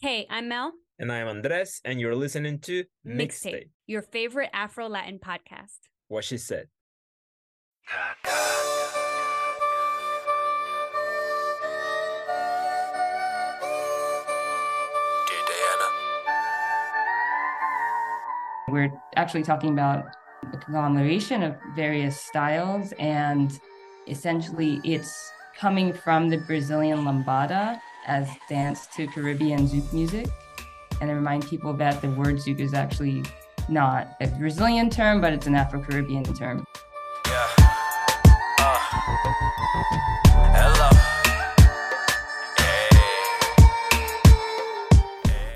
Hey, I'm Mel. And I'm Andres, and you're listening to Mixtape, your favorite Afro Latin podcast. What She Said. We're actually talking about a conglomeration of various styles, and essentially it's coming from the Brazilian lambada as dance to Caribbean zouk music. And I remind people that the word zouk is actually not a Brazilian term, but it's an Afro Caribbean term. Yeah. Uh. Hello.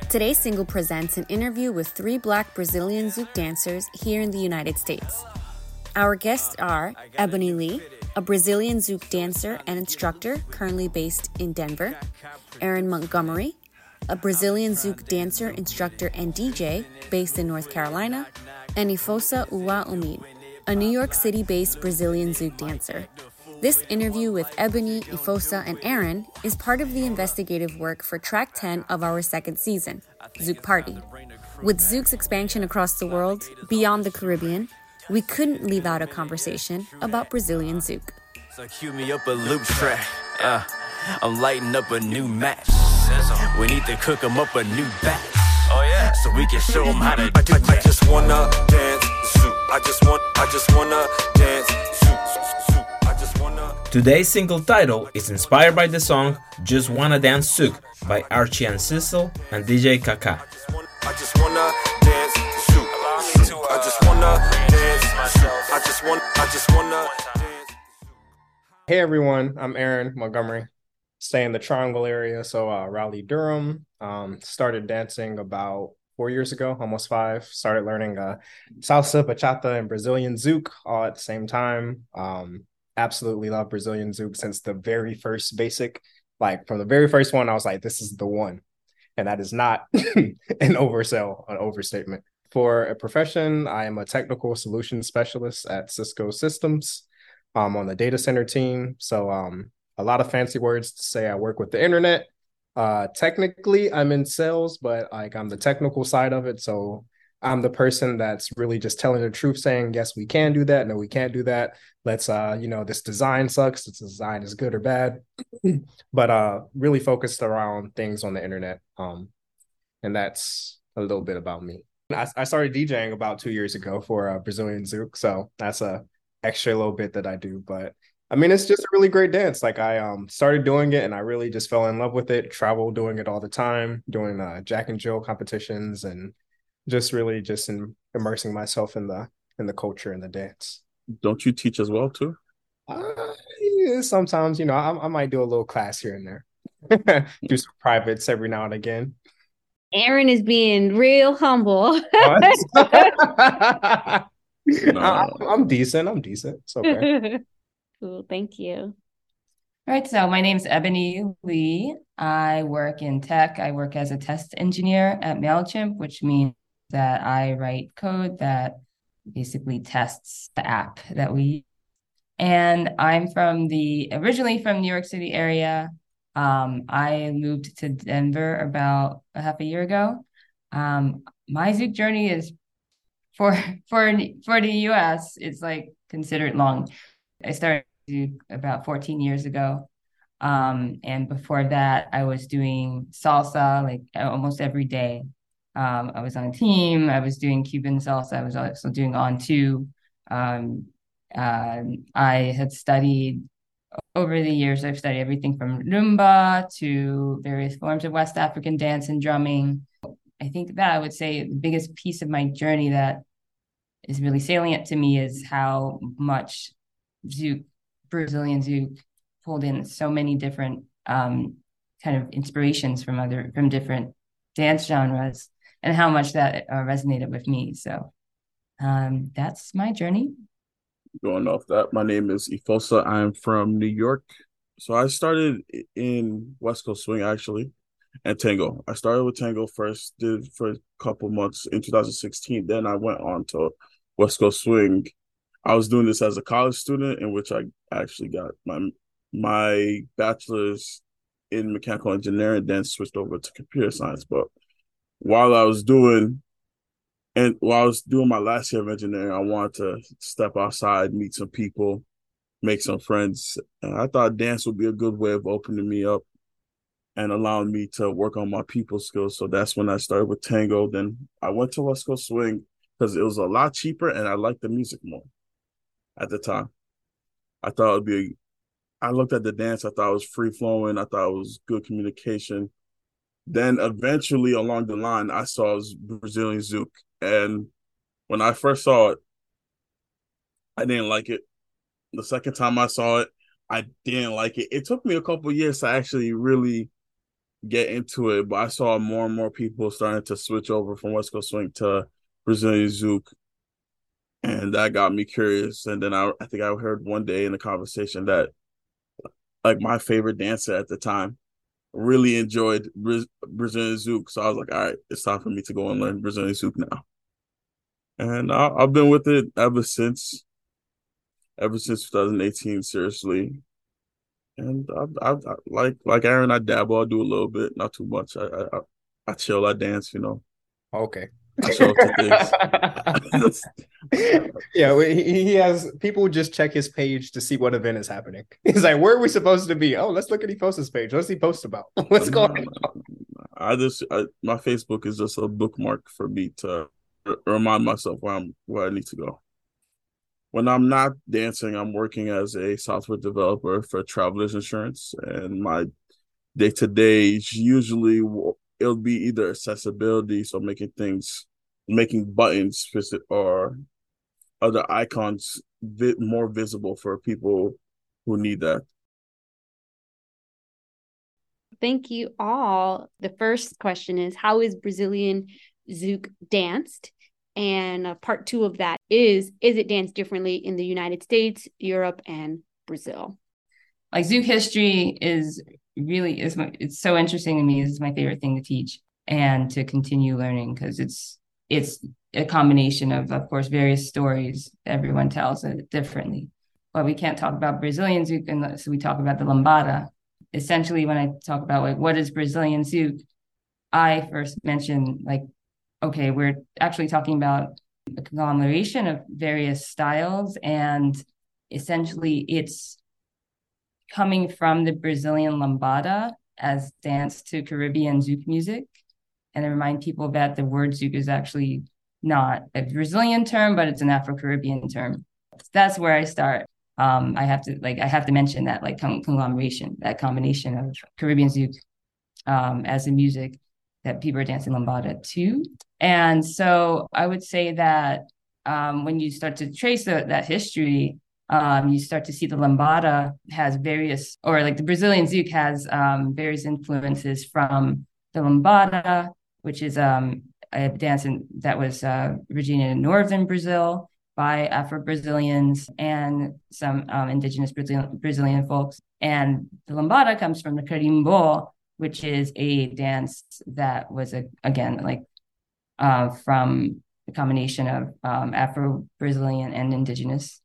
Today's single presents an interview with three black Brazilian zouk dancers here in the United States. Our guests are Ebonie Lee, a Brazilian zouk dancer and instructor currently based in Denver, Aaron Montgomery, a Brazilian zouk dancer, instructor, and DJ based in North Carolina, and Efosa Uwa-Omede, a New York City based Brazilian zouk dancer. This interview with Ebonie, Efosa, and Aaron is part of the investigative work for track 10 of our second season, Zouk Party. With Zouk's expansion across the world, beyond the Caribbean, we couldn't leave out a conversation about Brazilian Zouk. So cue me up a loop track. Uh, I'm lighting up a new match. We need to cook 'em up a new batch. Oh yeah. So we can show 'em how to I just, I just wanna dance zouk. I just want I just wanna dance zouk. zouk. I just wanna Today's single title is inspired by the song Just Wanna Dance Zouk by Archie and Cecil and DJ Kaka. I just wanna dance zouk. zouk. I just wanna dance zouk. I just want I just wanna dance. Hey everyone, I'm Aaron Montgomery. Stay in the Triangle area, so uh, Raleigh, Durham. Um, started dancing about four years ago, almost five. Started learning uh, salsa, bachata, and Brazilian zouk all at the same time. Um, absolutely love Brazilian zouk since the very first basic. Like from the very first one, I was like, this is the one, and that is not an oversell, an overstatement. For a profession, I am a technical solution specialist at Cisco Systems um, on the data center team. So um, a lot of fancy words to say I work with the internet. Uh, technically, I'm in sales, but like I'm the technical side of it. So I'm the person that's really just telling the truth, saying yes, we can do that. No, we can't do that. Let's uh, you know, this design sucks. This design is good or bad, but uh, really focused around things on the internet. Um, and that's a little bit about me. I, I started DJing about two years ago for uh, Brazilian Zouk, so that's a extra little bit that I do. But I mean, it's just a really great dance. Like I um started doing it and I really just fell in love with it. Travel doing it all the time, doing uh, Jack and Jill competitions, and just really just in, immersing myself in the in the culture and the dance. Don't you teach as well too? Uh, yeah, sometimes, you know, I, I might do a little class here and there. do some privates every now and again. Aaron is being real humble. No. I, I'm decent. I'm decent. It's okay. cool, thank you. All right, so my name's Ebonie Lee. I work in tech. I work as a test engineer at MailChimp, which means that I write code that basically tests the app that we use. And I'm from the originally from New York City area. Um, I moved to Denver about a half a year ago. Um, my Zouk journey is for for for the US, it's like considered long. I started about 14 years ago. Um, and before that, I was doing salsa like almost every day. Um, I was on a team. I was doing Cuban salsa. I was also doing on two. Um, uh, I had studied over the years. I've studied everything from rumba to various forms of West African dance and drumming. I think that I would say the biggest piece of my journey that is really salient to me is how much Zouk, Brazilian Zouk, pulled in so many different um, kind of inspirations from other from different dance genres, and how much that uh, resonated with me. So um, that's my journey. Going off that, my name is Efosa. I'm from New York. So I started in West Coast Swing actually, and Tango. I started with Tango first, did for a couple months in 2016. Then I went on to West Coast Swing. I was doing this as a college student, in which I actually got my my bachelor's in mechanical engineering, then switched over to computer science. But while I was doing and while I was doing my last year of engineering, I wanted to step outside, meet some people, make some friends. And I thought dance would be a good way of opening me up and allowing me to work on my people skills. So that's when I started with tango. Then I went to West Coast Swing because it was a lot cheaper and I liked the music more at the time. I thought it would be, I looked at the dance, I thought it was free flowing, I thought it was good communication. Then eventually along the line, I saw Brazilian Zouk. And when I first saw it, I didn't like it. The second time I saw it, I didn't like it. It took me a couple years to actually really get into it, but I saw more and more people starting to switch over from West Coast Swing to Brazilian Zouk. And that got me curious. And then I, I think I heard one day in the conversation that like my favorite dancer at the time really enjoyed Brazilian Zouk. So I was like, all right, it's time for me to go and learn Brazilian Zouk now. And I, I've been with it ever since, ever since 2018, seriously. And I, I, I like like Aaron, I dabble, I do a little bit, not too much. I I, I chill, I dance, you know. Okay. I show up to things. yeah, he, he has people just check his page to see what event is happening. He's like, "Where are we supposed to be?" Oh, let's look at Efosa's page. What's he post about? What's going um, on? I just I, my Facebook is just a bookmark for me to remind myself where I'm where I need to go. When I'm not dancing, I'm working as a software developer for travelers insurance, and my day to day is usually it'll be either accessibility, so making things, making buttons or other icons vi- more visible for people who need that. Thank you all. The first question is How is Brazilian Zouk danced? And uh, part two of that is Is it danced differently in the United States, Europe, and Brazil? Like Zouk history is really is my, it's so interesting to me. It's my favorite thing to teach and to continue learning because it's it's a combination of of course various stories. Everyone tells it differently, but we can't talk about Brazilian Zouk unless we talk about the lambada. Essentially, when I talk about like what is Brazilian Zouk, I first mention like okay, we're actually talking about a conglomeration of various styles and essentially it's coming from the Brazilian lambada as dance to Caribbean zouk music. And I remind people that the word zouk is actually not a Brazilian term, but it's an Afro-Caribbean term. That's where I start. Um, I have to like I have to mention that like conglomeration, that combination of Caribbean zouk um, as a music that people are dancing lambada to. And so I would say that um, when you start to trace the, that history, um, you start to see the lambada has various, or like the Brazilian zouk has um, various influences from the lambada, which is um, a dance in, that was uh, originated in northern Brazil by Afro Brazilians and some um, indigenous Brazil- Brazilian folks. And the lambada comes from the carimbó, which is a dance that was a, again like uh, from a combination of um, Afro Brazilian and indigenous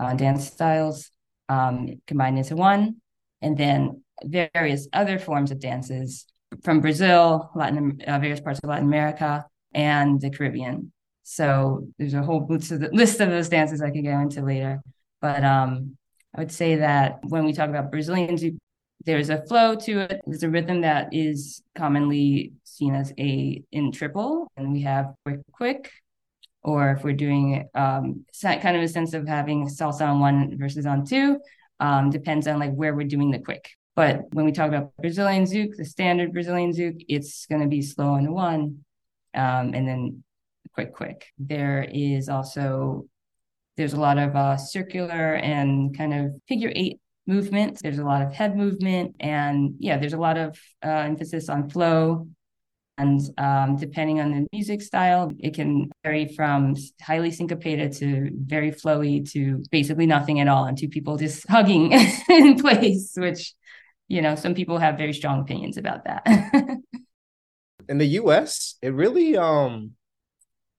uh, dance styles um, combined into one, and then various other forms of dances from Brazil, Latin, uh, various parts of Latin America, and the Caribbean. So there's a whole list of, those dances I could go into later. But um, I would say that when we talk about Brazilian there's a flow to it. There's a rhythm that is commonly seen as a in triple, and we have quick, quick, or if we're doing um, kind of a sense of having salsa on one versus on two, um, depends on like where we're doing the quick. But when we talk about Brazilian zouk, the standard Brazilian zouk, it's going to be slow on one, um, and then quick, quick. There is also there's a lot of uh, circular and kind of figure eight movement. There's a lot of head movement, and yeah, there's a lot of uh, emphasis on flow and um, depending on the music style, it can vary from highly syncopated to very flowy to basically nothing at all, and two people just hugging in place, which, you know, some people have very strong opinions about that. in the US, it really um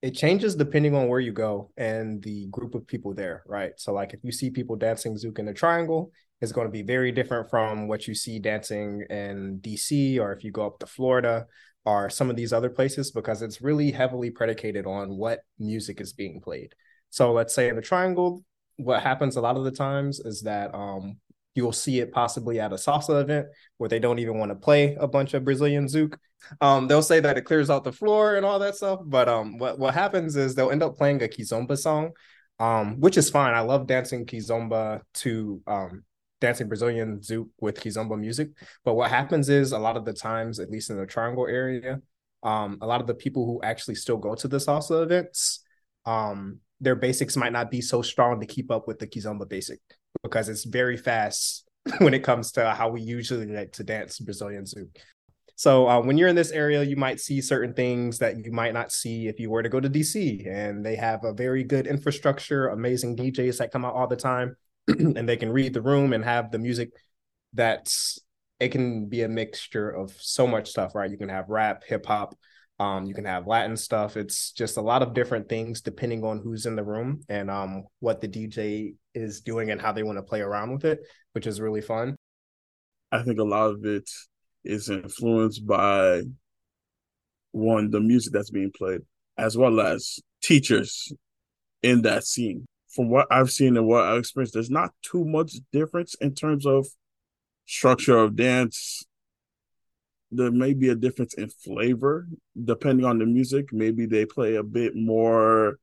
it changes depending on where you go and the group of people there, right? So, like if you see people dancing Zouk in the triangle, it's going to be very different from what you see dancing in DC or if you go up to Florida or some of these other places because it's really heavily predicated on what music is being played. So, let's say in the triangle, what happens a lot of the times is that um, you'll see it possibly at a salsa event where they don't even want to play a bunch of Brazilian zouk. Um, they'll say that it clears out the floor and all that stuff, but um, what what happens is they'll end up playing a kizomba song, um, which is fine. I love dancing kizomba to um, dancing Brazilian zouk with kizomba music. But what happens is a lot of the times, at least in the Triangle area, um, a lot of the people who actually still go to the salsa events, um, their basics might not be so strong to keep up with the kizomba basic because it's very fast when it comes to how we usually like to dance Brazilian zouk. So uh, when you're in this area, you might see certain things that you might not see if you were to go to DC. And they have a very good infrastructure, amazing DJs that come out all the time, and they can read the room and have the music that's it can be a mixture of so much stuff, right? You can have rap, hip hop, um, you can have Latin stuff. It's just a lot of different things depending on who's in the room and um, what the DJ is doing and how they want to play around with it, which is really fun. I think a lot of it is influenced by one, the music that's being played, as well as teachers in that scene. From what I've seen and what I've experienced, there's not too much difference in terms of structure of dance, there may be a difference in flavor depending on the music. Maybe they play a bit more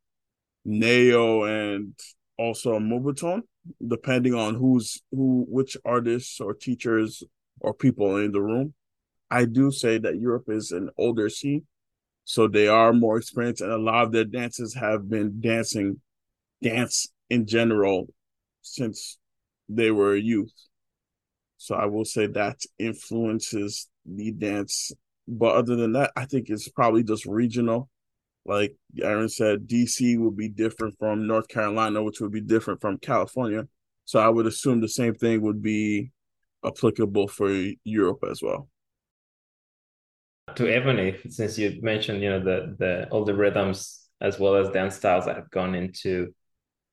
neo and also moombahton, depending on who's who, which artists or teachers or people in the room. I do say that Europe is an older scene, so they are more experienced, and a lot of their dances have been dancing dance in general since they were youth. So I will say that influences the dance. But other than that, I think it's probably just regional. Like Aaron said, DC would be different from North Carolina, which would be different from California. So I would assume the same thing would be applicable for Europe as well. To Ebonie, since you mentioned, you know, the the all the rhythms as well as dance styles that have gone into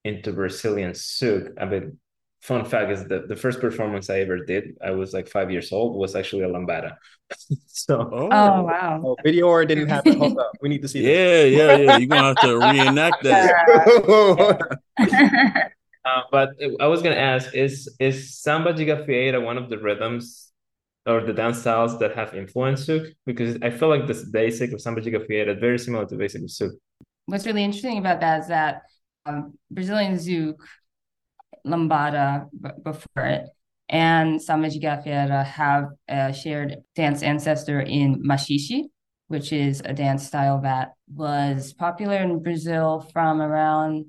into Brazilian zouk. I mean, fun fact is that the first performance I ever did, I was like five years old, was actually a lambada. so oh, oh wow, oh, video or didn't happen. Hold up, we need to see. Yeah, this. yeah, yeah. You're gonna have to reenact that. uh, but I was gonna ask: Is is samba de gafieira one of the rhythms or the dance styles that have influenced zouk? Because I feel like this basic of samba de gafieira is very similar to basic of zouk. What's really interesting about that is that um, Brazilian zouk Lambada before it, and Samba de Gafieira have a shared dance ancestor in maxixe, which is a dance style that was popular in Brazil from around,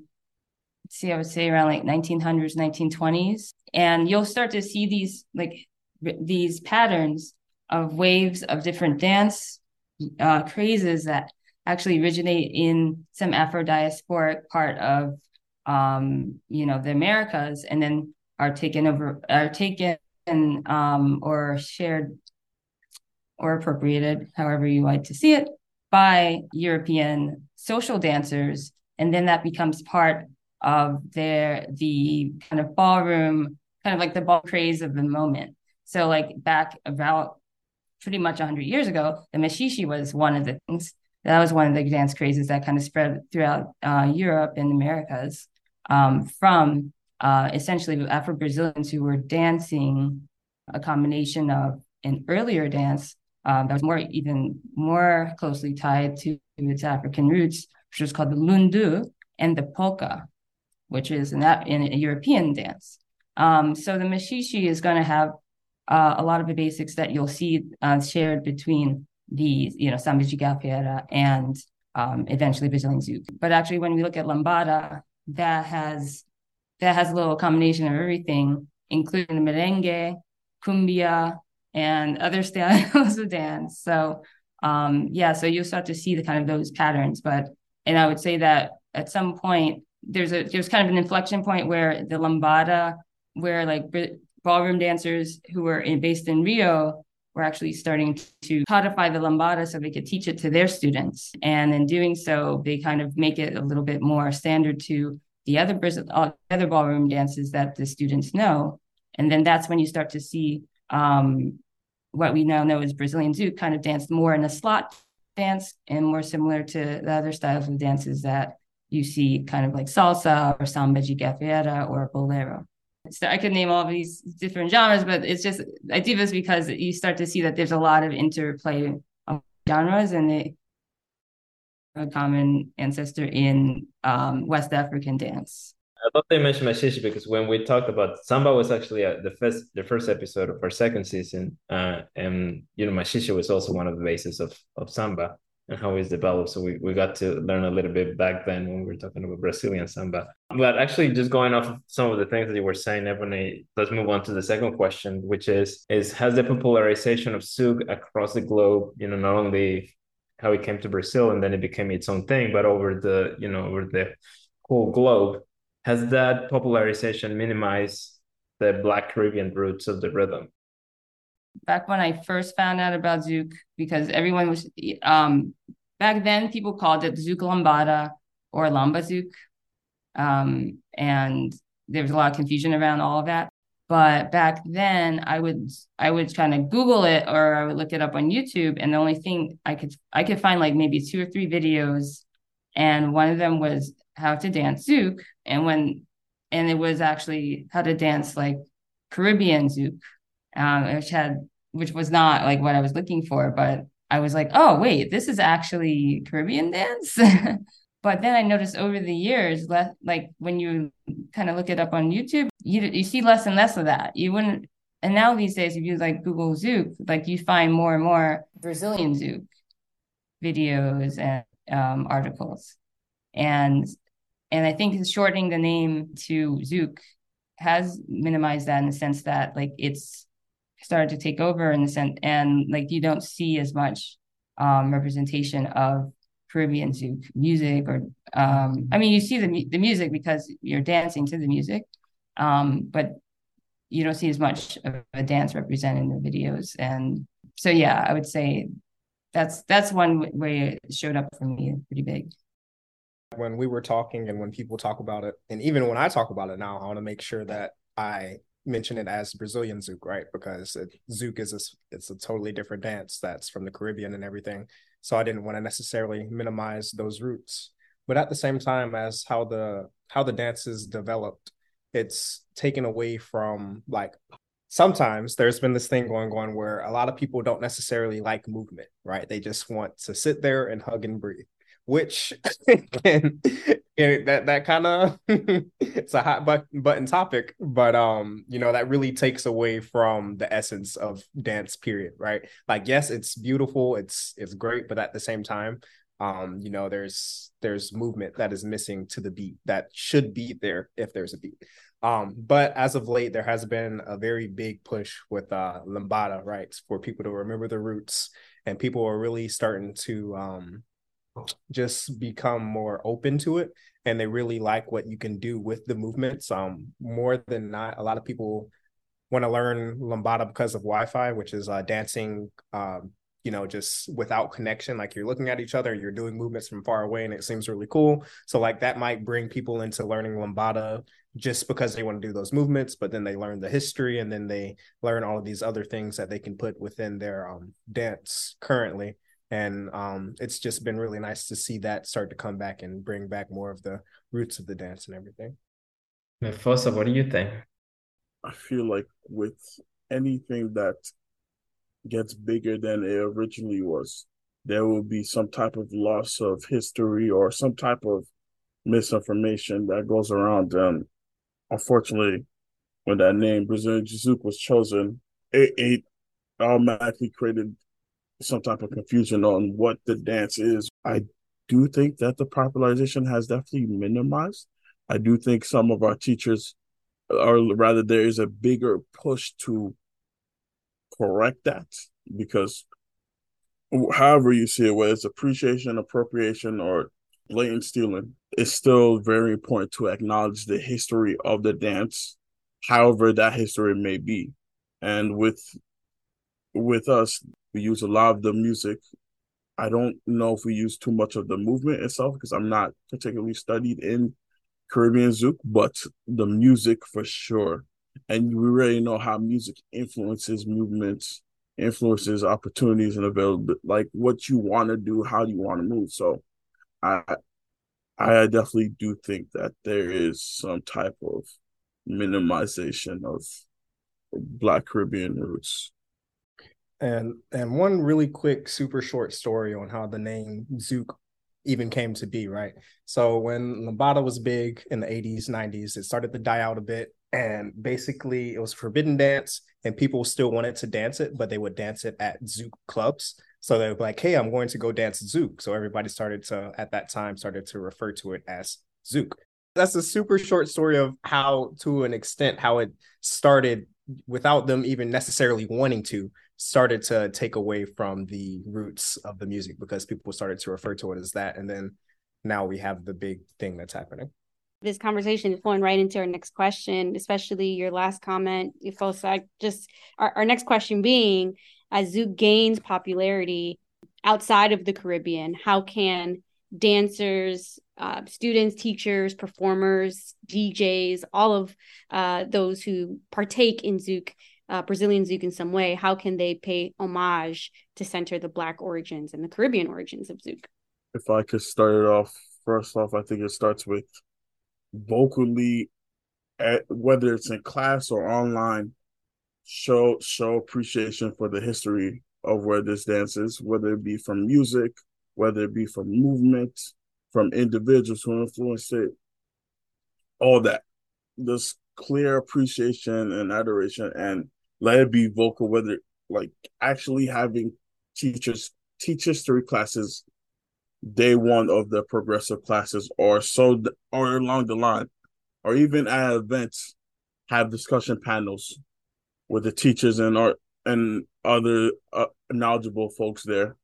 see, I would say around like 1900s, 1920s. And you'll start to see these like these patterns of waves of different dance uh, crazes that actually originate in some Afro diasporic part of um, you know, the Americas and then are taken over, are taken um, or shared or appropriated, however you like to see it, by European social dancers. And then that becomes part of their, the kind of ballroom, kind of like the ball craze of the moment. So, like back about pretty much 100 years ago, the maxixe was one of the things that was one of the dance crazes that kind of spread throughout uh, Europe and Americas um, from uh, essentially Afro Brazilians who were dancing a combination of an earlier dance um, that was more even more closely tied to its African roots, which was called the lundu, and the polka, which is in a European dance. Um, so the maxixe is going to have uh, a lot of the basics that you'll see uh, shared between these, you know, samba de gafieira and um, eventually Brazilian zouk. But actually, when we look at lambada, that has that has a little combination of everything, including the merengue, cumbia, and other styles of dance. So um, yeah, so you'll start to see the kind of those patterns. But and I would say that at some point there's a there's kind of an inflection point where the lambada, where like ballroom dancers who were in, based in Rio were actually starting to codify the lambada so they could teach it to their students. And in doing so, they kind of make it a little bit more standard to the other other ballroom dances that the students know. And then that's when you start to see um, what we now know as Brazilian zouk kind of danced more in a slot dance and more similar to the other styles of dances that you see kind of like salsa or samba de gafieira or bolero. So I could name all of these different genres, but it's just I do this because you start to see that there's a lot of interplay of genres and they a common ancestor in um, West African dance. I love they mentioned Maxixe because when we talked about samba was actually uh, the first the first episode of our second season, uh, and you know Maxixe was also one of the bases of of samba and how it's developed. So we, we got to learn a little bit back then when we were talking about Brazilian samba. But actually, just going off of some of the things that you were saying, Ebonie, let's move on to the second question, which is is has the popularization of zouk across the globe, you know, not only how it came to Brazil and then it became its own thing, but over the you know over the whole globe, has that popularization minimized the Black Caribbean roots of the rhythm? Back when I first found out about Zouk, because everyone was um, back then, people called it Zouk Lambada or Lamba Zouk, um, and there was a lot of confusion around all of that. But back then, I would I would kind of Google it or I would look it up on YouTube, and the only thing I could I could find like maybe two or three videos, and one of them was how to dance zouk. And when and it was actually how to dance like caribbean zouk um, which had which was not like what i was looking for but i was like oh wait this is actually caribbean dance? But then i noticed over the years less like when you kind of look it up on youtube you, you see less and less of that. You wouldn't and now these days if you like google zouk like you find more and more brazilian zouk videos and um, articles. And and I think shortening the name to Zouk has minimized that in the sense that like it's started to take over in the sense and like you don't see as much um, representation of Caribbean music or um, I mean you see the the music because you're dancing to the music, um, but you don't see as much of a dance represented in the videos. And so yeah I would say that's that's one way it showed up for me pretty big. When we were talking and when people talk about it, and even when I talk about it now, I want to make sure that I mention it as Brazilian zouk, right? Because it, zouk is a, it's a totally different dance that's from the Caribbean and everything. So I didn't want to necessarily minimize those roots, but at the same time, as how the how the dance is developed, it's taken away from like sometimes there's been this thing going on where a lot of people don't necessarily like movement, right? They just want to sit there and hug and breathe which and, that that kind of it's a hot button button topic, but um, you know that really takes away from the essence of dance. Period. Right? Like, yes, it's beautiful, it's it's great, but at the same time, um, you know, there's there's movement that is missing to the beat that should be there if there's a beat. Um, but as of late, there has been a very big push with uh lambada, right, for people to remember the roots, and people are really starting to um just become more open to it and they really like what you can do with the movements um more than not a lot of people want to learn lambada because of wi-fi which is uh dancing um you know just without connection like you're looking at each other you're doing movements from far away and it seems really cool. So like that might bring people into learning lambada just because they want to do those movements but then they learn the history and then they learn all of these other things that they can put within their um, dance currently and um, it's just been really nice to see that start to come back and bring back more of the roots of the dance and everything. Fossa, what do you think? I feel like with anything that gets bigger than it originally was, there will be some type of loss of history or some type of misinformation that goes around. And unfortunately, when that name Brazilian Zouk was chosen, it, it automatically created some type of confusion on what the dance is. I do think that the popularization has definitely minimized. I do think some of our teachers, or rather, there is a bigger push to correct that because however you see it, whether it's appreciation, appropriation, or blatant stealing, it's still very important to acknowledge the history of the dance, however that history may be. And with with us, we use a lot of the music. I don't know if we use too much of the movement itself because I'm not particularly studied in Caribbean Zouk, but the music for sure. And we really know how music influences movements, influences opportunities and available like what you want to do, how you want to move. So I I definitely do think that there is some type of minimization of Black Caribbean roots. And and one really quick, super short story on how the name Zouk even came to be, right? So when Lambada was big in the 80s, 90s, it started to die out a bit. And basically it was forbidden dance and people still wanted to dance it, but they would dance it at Zouk clubs. So they were like, hey, I'm going to go dance Zouk. So everybody started to, at that time, started to refer to it as Zouk. That's a super short story of how, to an extent, how it started without them even necessarily wanting to, started to take away from the roots of the music because people started to refer to it as that. And then now we have the big thing that's happening. This conversation is flowing right into our next question, especially your last comment, Efosa. Just our, our next question being as Zouk gains popularity outside of the Caribbean, how can dancers, uh, students, teachers, performers, DJs, all of uh, those who partake in Zouk, uh, Brazilian Zouk in some way, how can they pay homage to center the Black origins and the Caribbean origins of Zouk? If I could start it off, first off, I think it starts with vocally, at, whether it's in class or online, show show appreciation for the history of where this dance is, whether it be from music, whether it be from movement, from individuals who influenced it, all that. This clear appreciation and adoration and let it be vocal, whether like actually having teachers teach history classes day one of the progressive classes or so or along the line or even at events have discussion panels with the teachers and art and other uh, knowledgeable folks there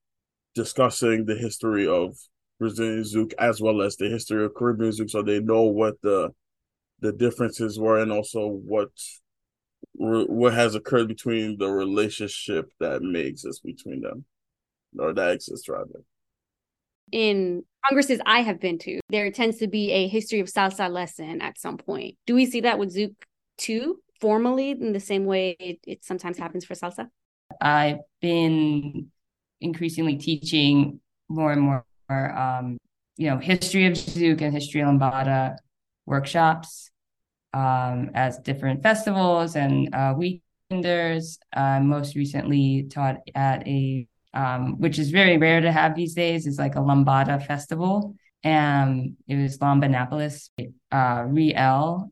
discussing the history of Brazilian Zouk as well as the history of Caribbean Zouk, so they know what the the differences were and also what what has occurred between the relationship that may exist between them, or that exists rather. In congresses I have been to, there tends to be a history of salsa lesson at some point. Do we see that with Zouk too? formally in the same way it, it sometimes happens for salsa? I've been increasingly teaching more and more, um, you know, history of Zouk and history of Lambada workshops um, as different festivals and uh, weekenders. I most recently taught at a, um, which is very rare to have these days, is like a Lambada festival. And it was Lambanapolis. Uh, Riel,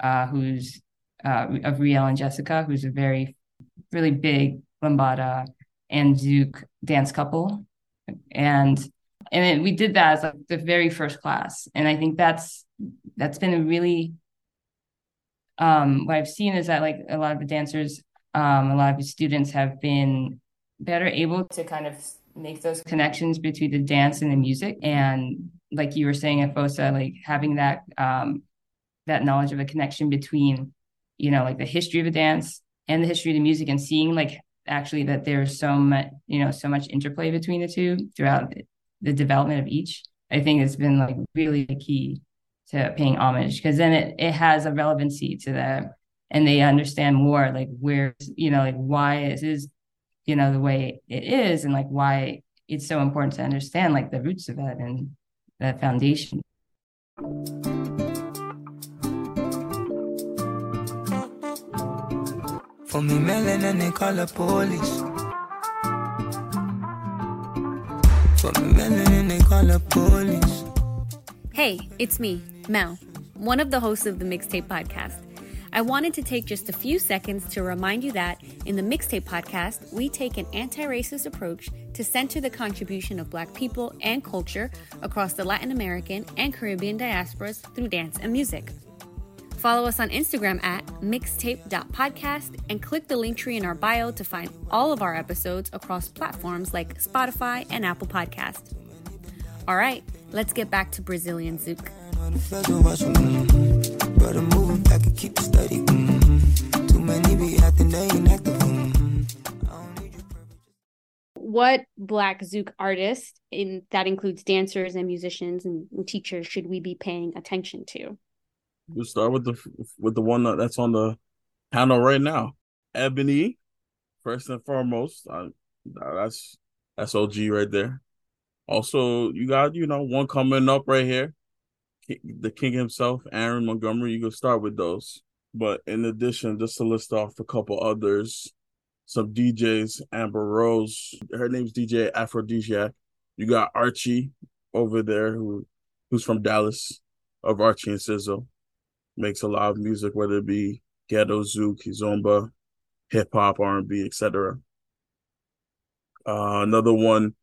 uh, who's uh, of Riel and Jessica, who's a very, really big lambada and Zouk dance couple, and and it, we did that as like the very first class, and I think that's that's been a really um, what I've seen is that like a lot of the dancers, um, a lot of the students have been better able to kind of make those connections between the dance and the music, and like you were saying, at fosa like having that um, that knowledge of a connection between you know, like the history of the dance and the history of the music and seeing like actually that there's so much, you know, so much interplay between the two throughout the development of each. I think it's been like really the key to paying homage because then it, it has a relevancy to them and they understand more like where, you know, like why it is, you know, the way it is and like why it's so important to understand like the roots of it and that foundation. For me, melanin, they call police. Hey, it's me, Mel, one of the hosts of the Mixtape Podcast. I wanted to take just a few seconds to remind you that in the Mixtape Podcast, we take an anti racist approach to center the contribution of Black people and culture across the Latin American and Caribbean diasporas through dance and music. Follow us on Instagram at mixtape.podcast and click the link tree in our bio to find all of our episodes across platforms like Spotify and Apple Podcast. All right, let's get back to Brazilian Zouk. what Black Zouk artists, in that includes dancers and musicians and, and teachers, should we be paying attention to? We'll start with the with the one that's on the panel right now. Ebonie, first and foremost. Uh, that's that's OG right there. Also, you got you know one coming up right here, the king himself, Aaron Montgomery. You can start with those. But in addition, just to list off a couple others, some DJs, Amber Rose, her name's DJ Aphrodisiac. You got Archie over there who who's from Dallas of Archie and Sizzle. Makes a lot of music, whether it be ghetto, zouk, kizomba, hip hop, R and B, etc. Uh, another one,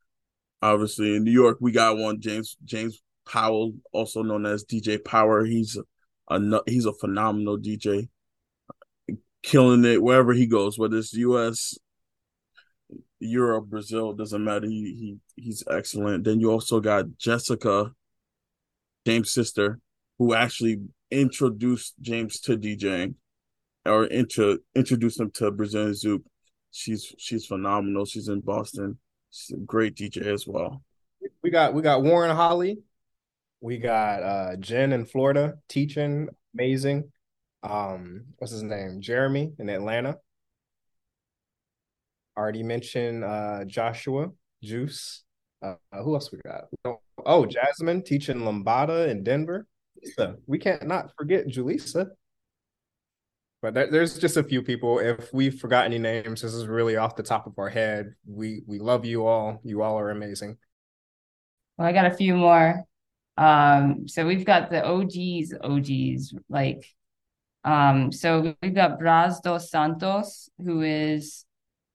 obviously in New York, we got one James James Powell, also known as DJ Power. He's a he's a phenomenal DJ, killing it wherever he goes, whether it's U.S., Europe, Brazil, doesn't matter. He he he's excellent. Then you also got Jessica, James' sister, who actually introduced James to DJing, or into introduced him to Brazilian Zouk. She's she's phenomenal. She's in Boston. She's a great DJ as well. We got we got Warren Holly. We got uh Jen in Florida teaching, amazing. Um, what's his name? Jeremy in Atlanta. Already mentioned uh Joshua Juice. Uh, who else we got? Oh, Jasmine teaching Lambada in Denver. So we can't not forget Julissa. But there, there's just a few people. If we forgot any names, this is really off the top of our head. We we love you all. You all are amazing. Well, I got a few more. Um, so we've got the OGs, OGs, like um, so we've got Braz dos Santos, who is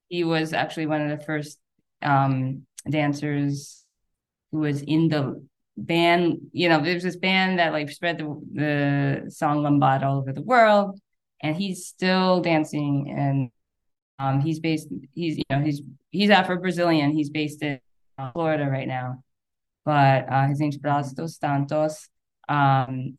he was actually one of the first um dancers who was in the band, you know, there's this band that like spread the the song Lambada all over the world and he's still dancing and um, he's based he's you know he's he's Afro Brazilian he's based in Florida right now. But uh, his name's dos Santos. Um,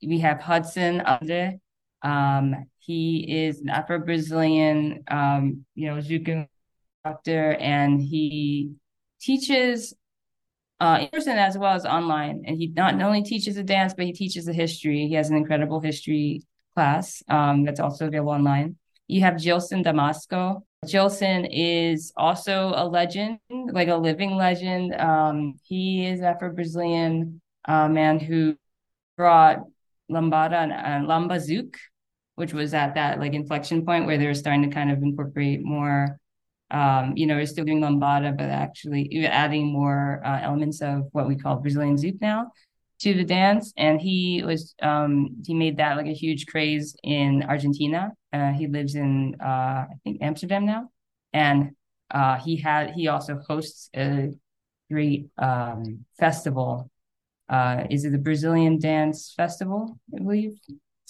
we have Hudson Andre. Um, he is an Afro Brazilian um, you know Zouk instructor and he teaches uh, in person as well as online. And he not only teaches the dance, but he teaches the history. He has an incredible history class um, that's also available online. You have Gilson Damasco. Gilson is also a legend, like a living legend. Um, he is Afro Brazilian uh, man who brought lambada and, and lambazouk, which was at that like inflection point where they were starting to kind of incorporate more. Um, you know, we're still doing lambada, but actually adding more uh, elements of what we call Brazilian zouk now to the dance. And he was um he made that like a huge craze in argentina. Uh, he lives in uh i think amsterdam now. And uh he had he also hosts a great um festival. Uh is it the brazilian dance festival i believe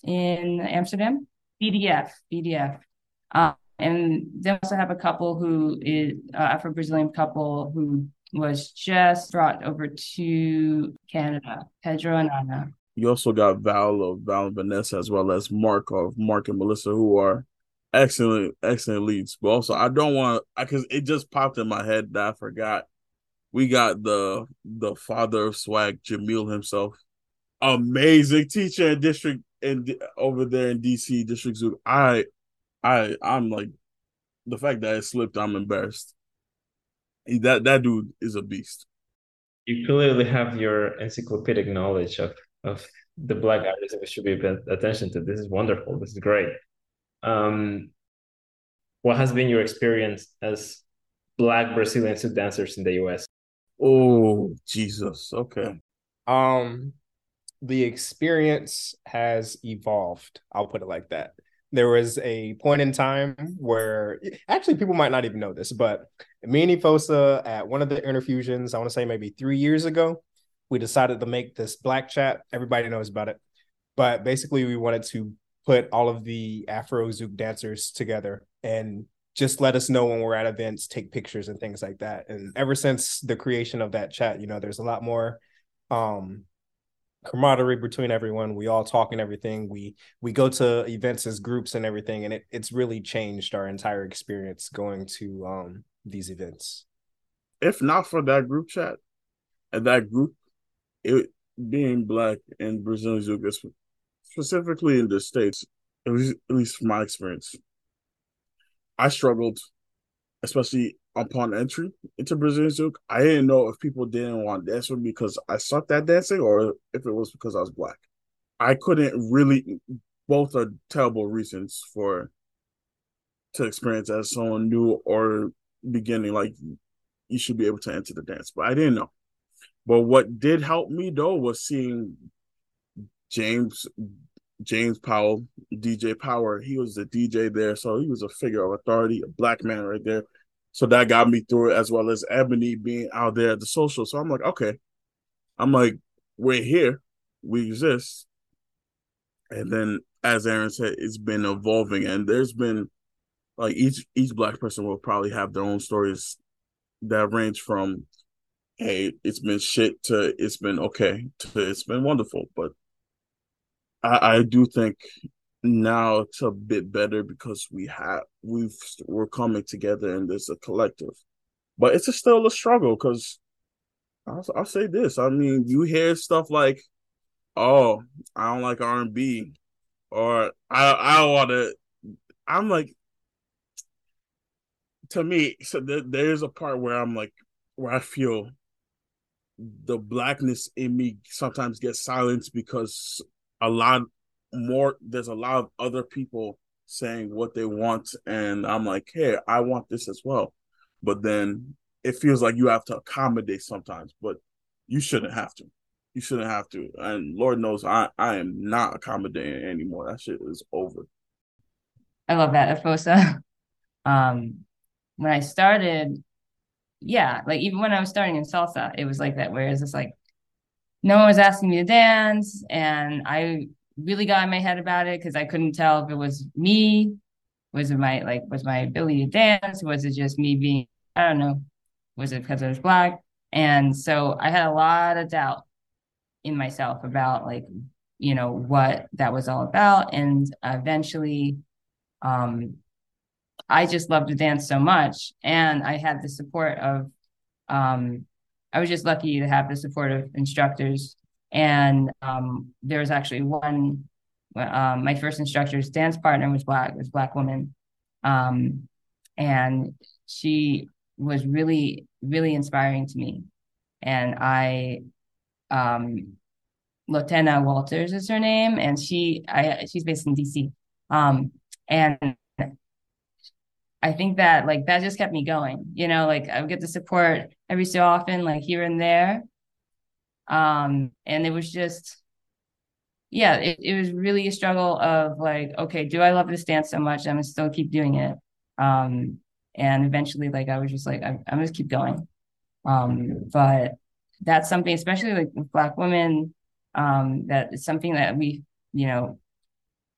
in amsterdam? Bdf bdf uh, and they also have a couple who is uh, afro-brazilian couple who was just brought over to Canada, Pedro and Ana. You also got Val of Val and Vanessa, as well as Mark of Mark and Melissa, who are excellent, excellent leads. But also, I don't want I because it just popped in my head that I forgot. We got the the father of swag, Jamil himself, amazing teacher in district and over there in DC District Zoo. I, I, I'm like, the fact that it slipped, I'm embarrassed that that dude is a beast. You clearly have your encyclopedic knowledge of of the black artists that we should be paying attention to. This is wonderful. This is great. Um, what has been your experience as black Brazilian Zouk dancers in the US? Oh Jesus. Okay. Um the experience has evolved. I'll put it like that there was a point in time where actually people might not even know this, but me and Efosa at one of the interfusions, I want to say maybe three years ago, we decided to make this black chat. Everybody knows about it. But basically we wanted to put all of the Afro Zouk dancers together and just let us know when we're at events, take pictures and things like that. And ever since the creation of that chat, you know, there's a lot more um camaraderie between everyone. We all talk and everything. We we go to events as groups and everything, and it, it's really changed our entire experience going to um, these events. if not for that group chat and that group, it being black in Brazilian specifically in the States, at least from my experience, I struggled, especially upon entry into Brazilian Zouk. I didn't know if people didn't want to dance with me because I sucked at dancing or if it was because I was black. I couldn't really, both are terrible reasons for to experience as someone new or beginning. Like you should be able to enter the dance, but I didn't know. But what did help me though was seeing James James Powell, DJ Power. He was the DJ there, so he was a figure of authority, a black man right there. So that got me through it, as well as Ebonie being out there at the social. So I'm like, okay, I'm like, we're here, we exist. And then, as Aaron said, it's been evolving, and there's been like each each black person will probably have their own stories that range from hey, it's been shit to it's been okay to it's been wonderful. But I, I do think now it's a bit better because we have we've we're coming together and there's a collective. But it's a, still a struggle because I'll, I'll say this. I mean, you hear stuff like, "Oh, I don't like R and B," or "I I want to." I'm like, to me, so th- there's a part where I'm like, where I feel the blackness in me sometimes gets silenced because a lot more there's a lot of other people saying what they want and i'm like hey i want this as well. But then it feels like you have to accommodate sometimes but you shouldn't have to. You shouldn't have to. And lord knows i i am not accommodating anymore. That shit is over. I love that Efosa. Um when i started yeah, like even when I was starting in salsa, it was like that. Whereas it's like no one was asking me to dance, and I really got in my head about it because I couldn't tell if it was me, was it my like was my ability to dance, was it just me being I don't know, was it because I was black, and so I had a lot of doubt in myself about like you know what that was all about, and eventually, um, I just loved to dance so much. And I had the support of, um, I was just lucky to have the support of instructors. And um, there was actually one, um, my first instructor's dance partner was black, was black woman. Um, and she was really, really inspiring to me. And I, um, Lotena Walters is her name, and she, I, she's based in DC. Um, and I think that like that just kept me going. You know, like I would get the support every so often, like here and there. Um, and it was just yeah, it, it was really a struggle of like, okay, do I love this dance so much? I'm gonna still keep doing it. Um, and eventually like I was just like, I'm, I'm just keep going. Um, but that's something, especially like black women, um, that is something that we, you know,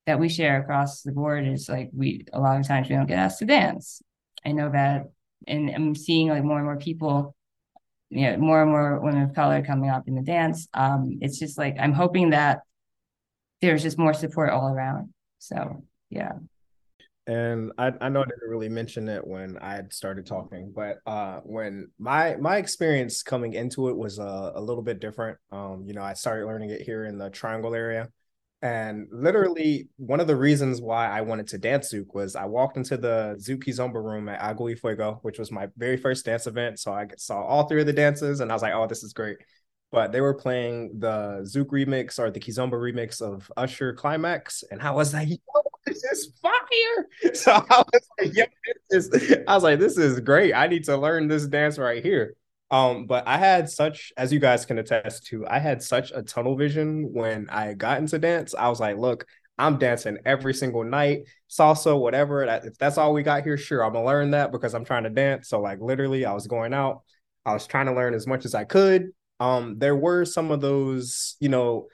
that we share across the board is like we a lot of times we don't get asked to dance. I know that, and I'm seeing like more and more people, you know, more and more women of color coming up in the dance. Um, it's just like I'm hoping that there's just more support all around. So yeah. And I, I know I didn't really mention it when I started talking, but uh, when my my experience coming into it was uh, a little bit different. Um, you know, I started learning it here in the Triangle area, and literally, one of the reasons why I wanted to dance Zouk was I walked into the Zouk Kizomba room at Agua y Fuego, which was my very first dance event. So I saw all three of the dances and I was like, oh, this is great. But they were playing the Zouk remix or the Kizomba remix of Usher Climax. And I was like, yo, this is fire. So I was like, yo, this is, I was like, this is great. I need to learn this dance right here. Um, but I had such, as you guys can attest to, I had such a tunnel vision when I got into dance. I was like, look, I'm dancing every single night, salsa, whatever. If that's all we got here, sure, I'm gonna learn that because I'm trying to dance. So, like, literally, I was going out, I was trying to learn as much as I could. Um, there were some of those, you know,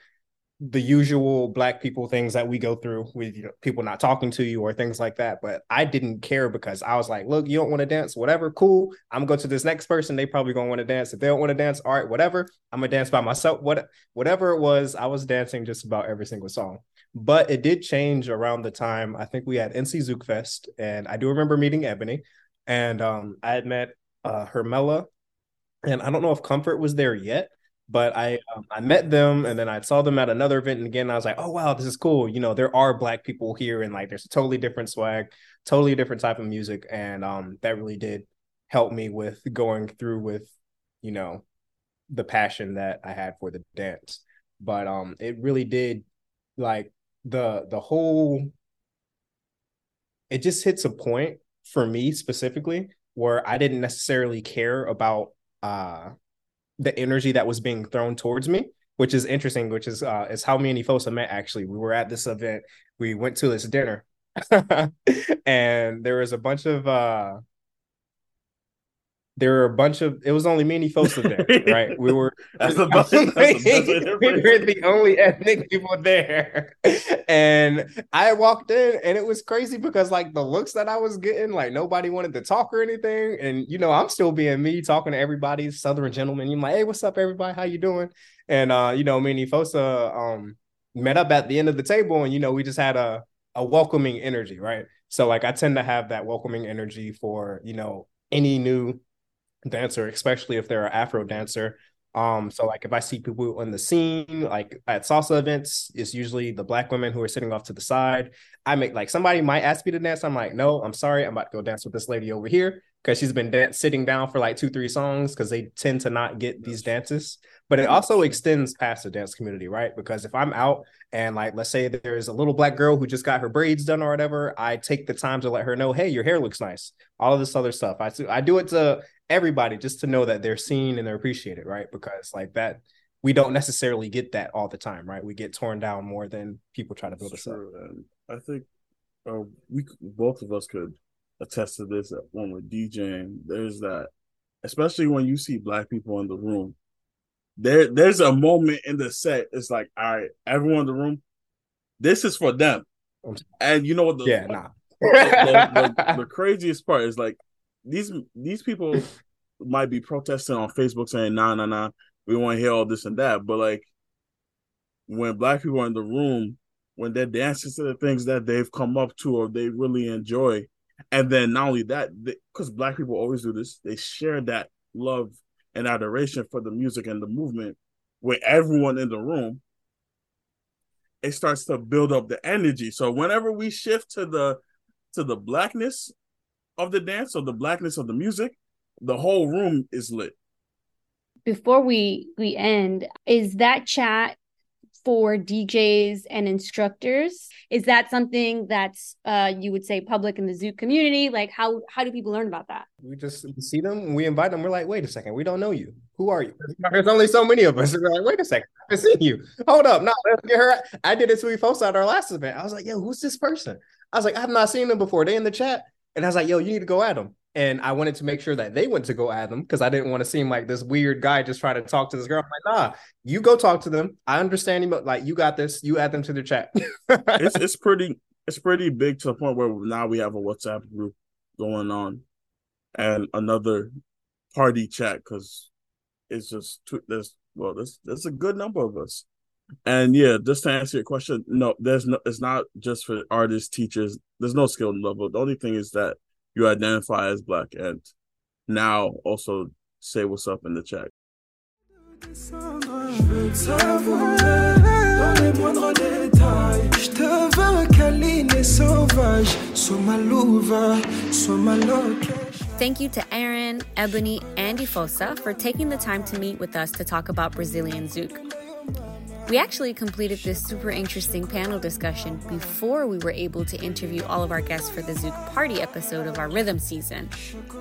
the usual black people things that we go through with you know, people not talking to you or things like that. But I didn't care because I was like, look, you don't want to dance, whatever, cool. I'm gonna go to this next person. They probably gonna want to dance. If they don't want to dance, all right, whatever. I'm gonna dance by myself. What whatever it was, I was dancing just about every single song. But it did change around the time I think we had NC Zouk Fest, and I do remember meeting Ebonie, and um, I had met uh, Hermela and I don't know if Comfort was there yet, but I um, I met them and then I saw them at another event and again I was like, oh wow, this is cool. You know, there are black people here and like there's a totally different swag, totally different type of music, and um that really did help me with going through with you know the passion that I had for the dance. But um it really did like the the whole it just hits a point for me specifically where I didn't necessarily care about uh the energy that was being thrown towards me, which is interesting, which is uh is how me and Efosa met actually. We were at this event, we went to this dinner, and there was a bunch of uh there were a bunch of it was only me and Efosa there, right? We were that's the, that's only, the we were the only ethnic people there. And I walked in and it was crazy because like the looks that I was getting, like nobody wanted to talk or anything. And you know, I'm still being me talking to everybody, Southern gentleman. You're like, hey, what's up, everybody? How you doing? And uh, you know, me and Efosa um met up at the end of the table and you know, we just had a a welcoming energy, right? So like I tend to have that welcoming energy for, you know, any new dancer, especially if they're an Afro dancer. Um, so like if I see people in the scene, like at salsa events, it's usually the black women who are sitting off to the side. I make like somebody might ask me to dance. I'm like, no, I'm sorry, I'm about to go dance with this lady over here because she's been dance, sitting down for like two, three songs because they tend to not get these dances. But it also extends past the dance community, right? Because if I'm out and like let's say there's a little black girl who just got her braids done or whatever, I take the time to let her know, hey, your hair looks nice. All of this other stuff. I I do it to everybody just to know that they're seen and they're appreciated, right? Because like that, we don't necessarily get that all the time, right? We get torn down more than people try to build us up. And I think uh, we both of us could attest to this when we're DJing. There's that, especially when you see black people in the room. There, there's a moment in the set. It's like, all right, everyone in the room, this is for them. And you know what? The, yeah, nah. the, the, the craziest part is like these these people might be protesting on Facebook saying, "Nah, nah, nah, we want to hear all this and that," but like when black people are in the room, when they're dancing to the things that they've come up to or they really enjoy, and then not only that, because black people always do this, they share that love and adoration for the music and the movement with everyone in the room. It starts to build up the energy. So whenever we shift to the to the blackness of the dance or the blackness of the music, the whole room is lit. Before we we end, is that chat for DJs and instructors? Is that something that's uh, you would say public in the Zouk community? Like how how do people learn about that? We just see them, we invite them. We're like, wait a second, we don't know you. Who are you? There's only so many of us. We're like, wait a second, I haven't seen you. Hold up, no, let's get her. I did it to Efosa at our last event. I was like, yo, who's this person? I was like, I've not seen them before. They in the chat. And I was like, yo, you need to go at them. And I wanted to make sure that they went to go at them because I didn't want to seem like this weird guy just trying to talk to this girl. I'm like, nah, you go talk to them. I understand you, but like you got this. You add them to the chat. it's it's pretty it's pretty big to the point where now we have a WhatsApp group going on and another party chat because it's just too, there's well there's there's a good number of us. And yeah, just to answer your question, no, there's no it's not just for artists, teachers, there's no skill level. The only thing is that you identify as black and now also say what's up in the chat. Thank you to Aaron, Ebonie, and Efosa for taking the time to meet with us to talk about Brazilian Zouk. We actually completed this super interesting panel discussion before we were able to interview all of our guests for the Zouk Party episode of our rhythm season.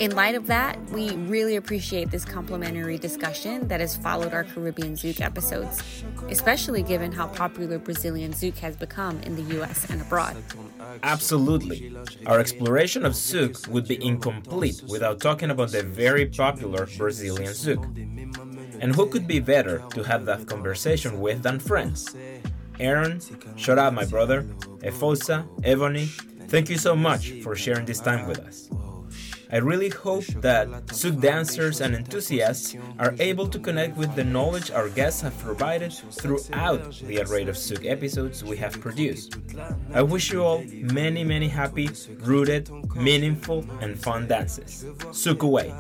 In light of that, we really appreciate this complimentary discussion that has followed our Caribbean Zouk episodes, especially given how popular Brazilian Zouk has become in the US and abroad. Absolutely. Our exploration of Zouk would be incomplete without talking about the very popular Brazilian Zouk. And who could be better to have that conversation with than friends? Aaron, shout out my brother, Efosa, Ebonie, thank you so much for sharing this time with us. I really hope that Zouk dancers and enthusiasts are able to connect with the knowledge our guests have provided throughout the array of Zouk episodes we have produced. I wish you all many, many happy, rooted, meaningful, and fun dances. Zouk away!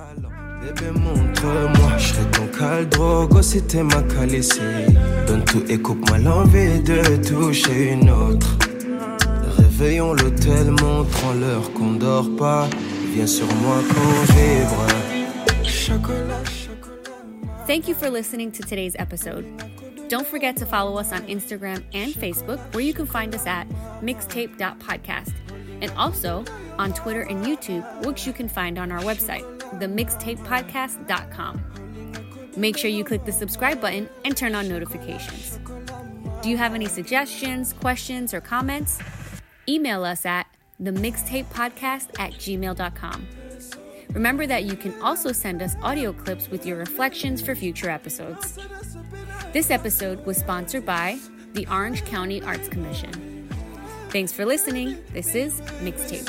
Bébé, montre-moi, je ton si t'es ma calissée. Donne tout et coupe-moi l'envie de toucher une autre. Réveillons l'hôtel, montrant l'heure qu'on dort pas. Viens sur moi vibre. Chocolat, chocolat. Thank you for listening to today's episode. Don't forget to follow us on Instagram and Facebook, where you can find us at mixtape.podcast, and also on Twitter and YouTube, which you can find on our website, themixtapepodcast.com. Make sure you click the subscribe button and turn on notifications. Do you have any suggestions, questions, or comments? Email us at themixedtapepodcast at gmail.com. Remember that you can also send us audio clips with your reflections for future episodes. This episode was sponsored by the Orange County Arts Commission. Thanks for listening. This is Mixtape.